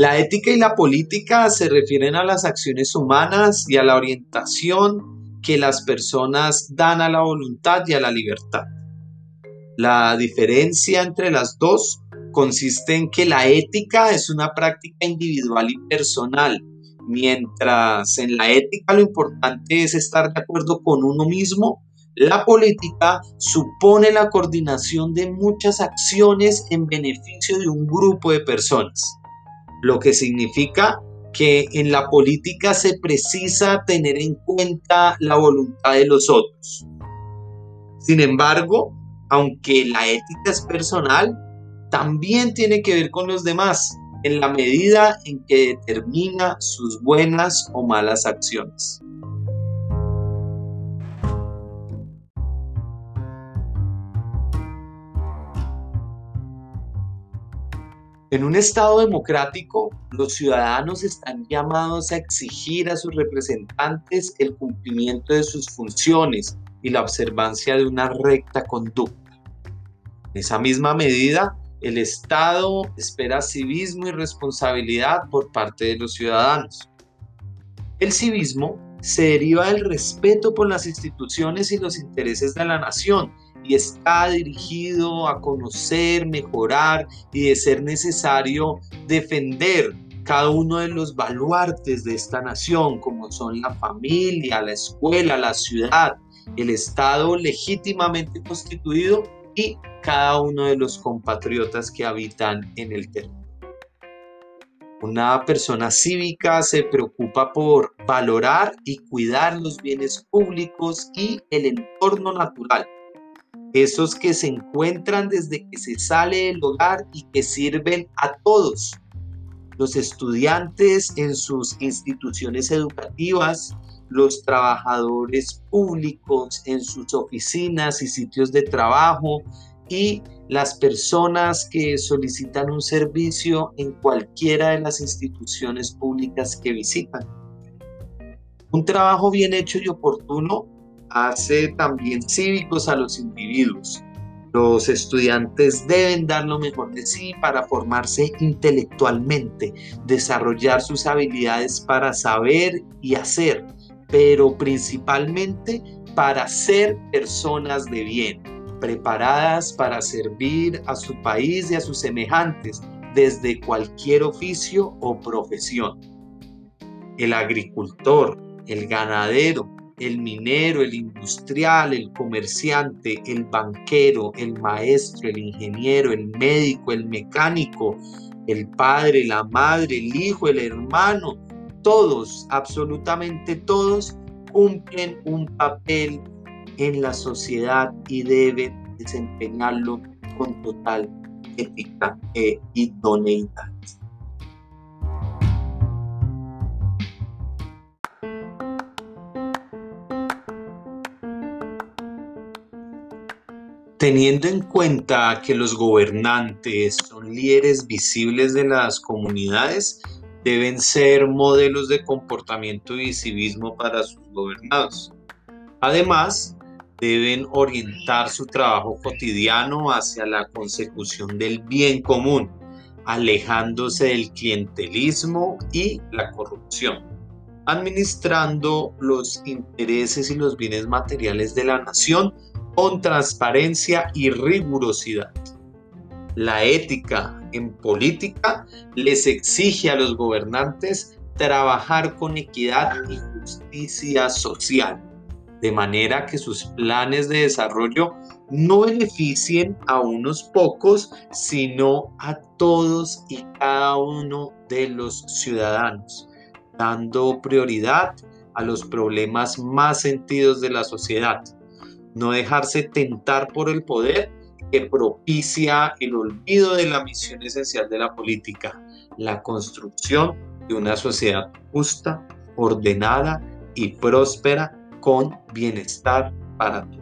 La ética y la política se refieren a las acciones humanas y a la orientación que las personas dan a la voluntad y a la libertad. La diferencia entre las dos consiste en que la ética es una práctica individual y personal, mientras en la ética lo importante es estar de acuerdo con uno mismo, la política supone la coordinación de muchas acciones en beneficio de un grupo de personas lo que significa que en la política se precisa tener en cuenta la voluntad de los otros. Sin embargo, aunque la ética es personal, también tiene que ver con los demás en la medida en que determina sus buenas o malas acciones. En un Estado democrático, los ciudadanos están llamados a exigir a sus representantes el cumplimiento de sus funciones y la observancia de una recta conducta. En esa misma medida, el Estado espera civismo y responsabilidad por parte de los ciudadanos. El civismo se deriva del respeto por las instituciones y los intereses de la nación y está dirigido a conocer, mejorar y de ser necesario defender cada uno de los baluartes de esta nación, como son la familia, la escuela, la ciudad, el Estado legítimamente constituido y cada uno de los compatriotas que habitan en el territorio. Una persona cívica se preocupa por valorar y cuidar los bienes públicos y el entorno natural esos que se encuentran desde que se sale del hogar y que sirven a todos, los estudiantes en sus instituciones educativas, los trabajadores públicos en sus oficinas y sitios de trabajo y las personas que solicitan un servicio en cualquiera de las instituciones públicas que visitan. Un trabajo bien hecho y oportuno hace también cívicos a los individuos. Los estudiantes deben dar lo mejor de sí para formarse intelectualmente, desarrollar sus habilidades para saber y hacer, pero principalmente para ser personas de bien, preparadas para servir a su país y a sus semejantes desde cualquier oficio o profesión. El agricultor, el ganadero, el minero, el industrial, el comerciante, el banquero, el maestro, el ingeniero, el médico, el mecánico, el padre, la madre, el hijo, el hermano, todos, absolutamente todos, cumplen un papel en la sociedad y deben desempeñarlo con total ética e idoneidad. Teniendo en cuenta que los gobernantes son líderes visibles de las comunidades, deben ser modelos de comportamiento y civismo para sus gobernados. Además, deben orientar su trabajo cotidiano hacia la consecución del bien común, alejándose del clientelismo y la corrupción, administrando los intereses y los bienes materiales de la nación con transparencia y rigurosidad. La ética en política les exige a los gobernantes trabajar con equidad y justicia social, de manera que sus planes de desarrollo no beneficien a unos pocos, sino a todos y cada uno de los ciudadanos, dando prioridad a los problemas más sentidos de la sociedad no dejarse tentar por el poder que propicia el olvido de la misión esencial de la política, la construcción de una sociedad justa, ordenada y próspera con bienestar para todos.